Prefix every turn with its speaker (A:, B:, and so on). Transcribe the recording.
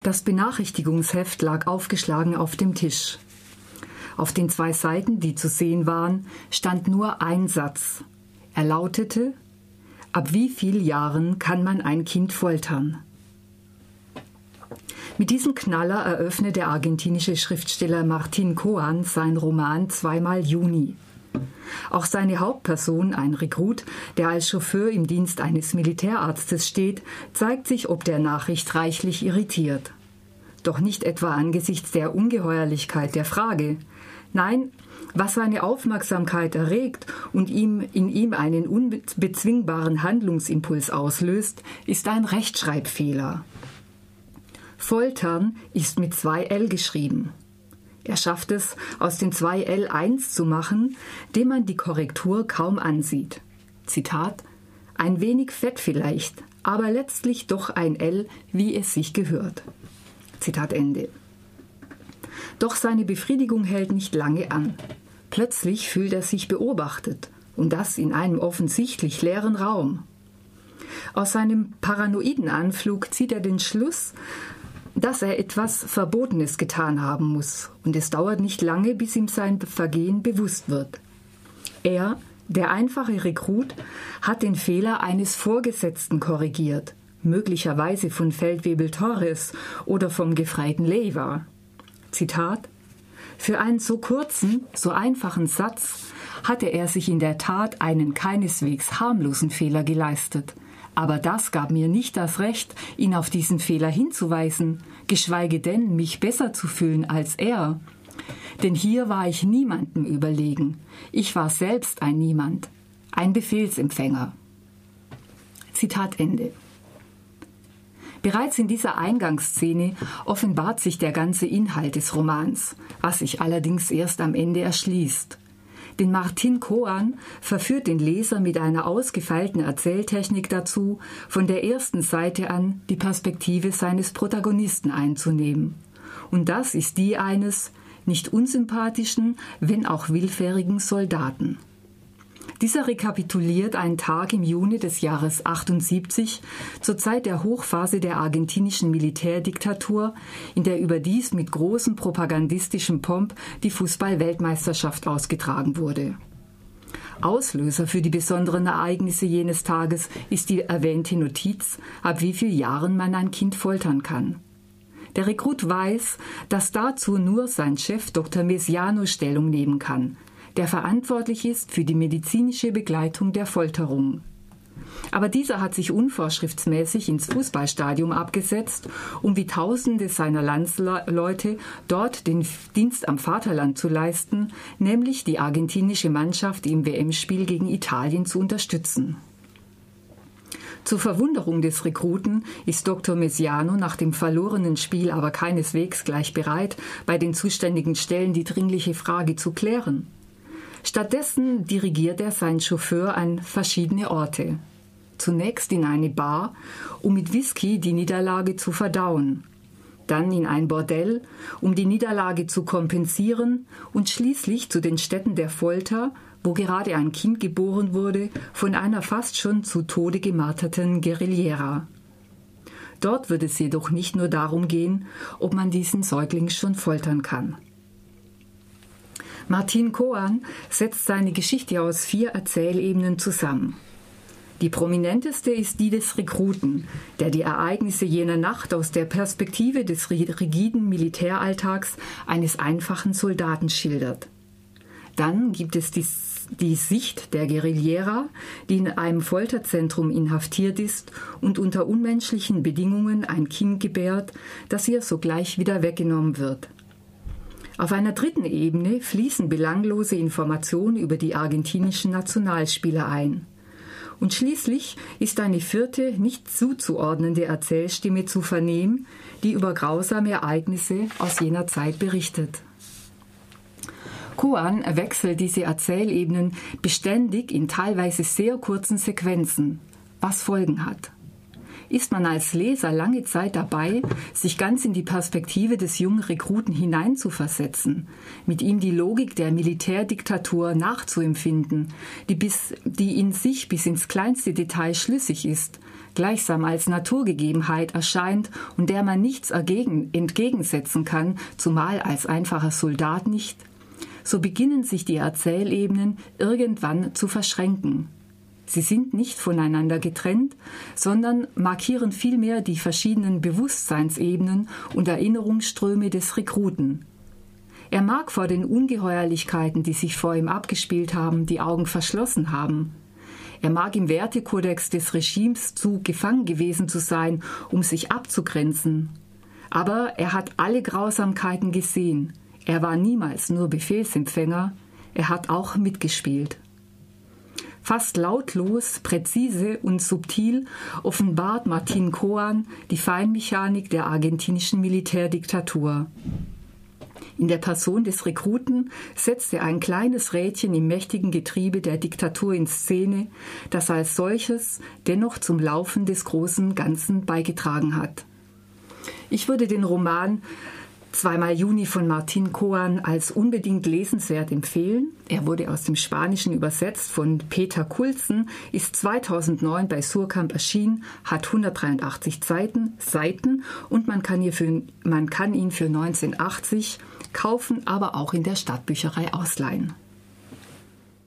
A: Das Benachrichtigungsheft lag aufgeschlagen auf dem Tisch. Auf den zwei Seiten, die zu sehen waren, stand nur ein Satz. Er lautete Ab wie vielen Jahren kann man ein Kind foltern? Mit diesem Knaller eröffnet der argentinische Schriftsteller Martin Coan sein Roman Zweimal Juni. Auch seine Hauptperson, ein Rekrut, der als Chauffeur im Dienst eines Militärarztes steht, zeigt sich ob der Nachricht reichlich irritiert. Doch nicht etwa angesichts der Ungeheuerlichkeit der Frage. Nein, was seine Aufmerksamkeit erregt und ihm, in ihm einen unbezwingbaren Handlungsimpuls auslöst, ist ein Rechtschreibfehler. Foltern ist mit zwei L geschrieben. Er schafft es, aus den zwei L eins zu machen, dem man die Korrektur kaum ansieht. Zitat Ein wenig Fett vielleicht, aber letztlich doch ein L, wie es sich gehört. Zitat Ende. Doch seine Befriedigung hält nicht lange an. Plötzlich fühlt er sich beobachtet, und das in einem offensichtlich leeren Raum. Aus seinem paranoiden Anflug zieht er den Schluss, dass er etwas Verbotenes getan haben muss, und es dauert nicht lange, bis ihm sein Vergehen bewusst wird. Er, der einfache Rekrut, hat den Fehler eines Vorgesetzten korrigiert, möglicherweise von Feldwebel Torres oder vom gefreiten Leiva. Zitat Für einen so kurzen, so einfachen Satz hatte er sich in der Tat einen keineswegs harmlosen Fehler geleistet – aber das gab mir nicht das Recht, ihn auf diesen Fehler hinzuweisen, geschweige denn mich besser zu fühlen als er. Denn hier war ich niemandem überlegen. Ich war selbst ein Niemand, ein Befehlsempfänger. Zitat Ende. Bereits in dieser Eingangsszene offenbart sich der ganze Inhalt des Romans, was sich allerdings erst am Ende erschließt. Denn Martin Koan verführt den Leser mit einer ausgefeilten Erzähltechnik dazu, von der ersten Seite an die Perspektive seines Protagonisten einzunehmen. Und das ist die eines nicht unsympathischen, wenn auch willfährigen Soldaten. Dieser rekapituliert einen Tag im Juni des Jahres 78 zur Zeit der Hochphase der argentinischen Militärdiktatur, in der überdies mit großem propagandistischem Pomp die Fußball-Weltmeisterschaft ausgetragen wurde. Auslöser für die besonderen Ereignisse jenes Tages ist die erwähnte Notiz, ab wie vielen Jahren man ein Kind foltern kann. Der Rekrut weiß, dass dazu nur sein Chef Dr. Mesiano Stellung nehmen kann, der verantwortlich ist für die medizinische Begleitung der Folterung. Aber dieser hat sich unvorschriftsmäßig ins Fußballstadion abgesetzt, um wie Tausende seiner Landsleute dort den Dienst am Vaterland zu leisten, nämlich die argentinische Mannschaft im WM-Spiel gegen Italien zu unterstützen. Zur Verwunderung des Rekruten ist Dr. Mesiano nach dem verlorenen Spiel aber keineswegs gleich bereit, bei den zuständigen Stellen die dringliche Frage zu klären. Stattdessen dirigiert er seinen Chauffeur an verschiedene Orte. Zunächst in eine Bar, um mit Whisky die Niederlage zu verdauen, dann in ein Bordell, um die Niederlage zu kompensieren und schließlich zu den Städten der Folter, wo gerade ein Kind geboren wurde von einer fast schon zu Tode gemarterten Guerillera. Dort wird es jedoch nicht nur darum gehen, ob man diesen Säugling schon foltern kann. Martin Koan setzt seine Geschichte aus vier Erzählebenen zusammen. Die prominenteste ist die des Rekruten, der die Ereignisse jener Nacht aus der Perspektive des rigiden Militäralltags eines einfachen Soldaten schildert. Dann gibt es die, die Sicht der Guerillera, die in einem Folterzentrum inhaftiert ist und unter unmenschlichen Bedingungen ein Kind gebärt, das ihr sogleich wieder weggenommen wird. Auf einer dritten Ebene fließen belanglose Informationen über die argentinischen Nationalspieler ein. Und schließlich ist eine vierte, nicht zuzuordnende Erzählstimme zu vernehmen, die über grausame Ereignisse aus jener Zeit berichtet. Koan wechselt diese Erzählebenen beständig in teilweise sehr kurzen Sequenzen, was Folgen hat ist man als Leser lange Zeit dabei, sich ganz in die Perspektive des jungen Rekruten hineinzuversetzen, mit ihm die Logik der Militärdiktatur nachzuempfinden, die, bis, die in sich bis ins kleinste Detail schlüssig ist, gleichsam als Naturgegebenheit erscheint und der man nichts entgegensetzen kann, zumal als einfacher Soldat nicht, so beginnen sich die Erzählebenen irgendwann zu verschränken. Sie sind nicht voneinander getrennt, sondern markieren vielmehr die verschiedenen Bewusstseinsebenen und Erinnerungsströme des Rekruten. Er mag vor den Ungeheuerlichkeiten, die sich vor ihm abgespielt haben, die Augen verschlossen haben. Er mag im Wertekodex des Regimes zu gefangen gewesen zu sein, um sich abzugrenzen. Aber er hat alle Grausamkeiten gesehen. Er war niemals nur Befehlsempfänger, er hat auch mitgespielt. Fast lautlos, präzise und subtil offenbart Martin Coan die Feinmechanik der argentinischen Militärdiktatur. In der Person des Rekruten setzt er ein kleines Rädchen im mächtigen Getriebe der Diktatur in Szene, das als solches dennoch zum Laufen des großen Ganzen beigetragen hat. Ich würde den Roman Zweimal Juni von Martin Coan als unbedingt lesenswert empfehlen. Er wurde aus dem Spanischen übersetzt von Peter Kulzen, ist 2009 bei Surkamp erschienen, hat 183 Seiten, Seiten und man kann, für, man kann ihn für 1980 kaufen, aber auch in der Stadtbücherei ausleihen.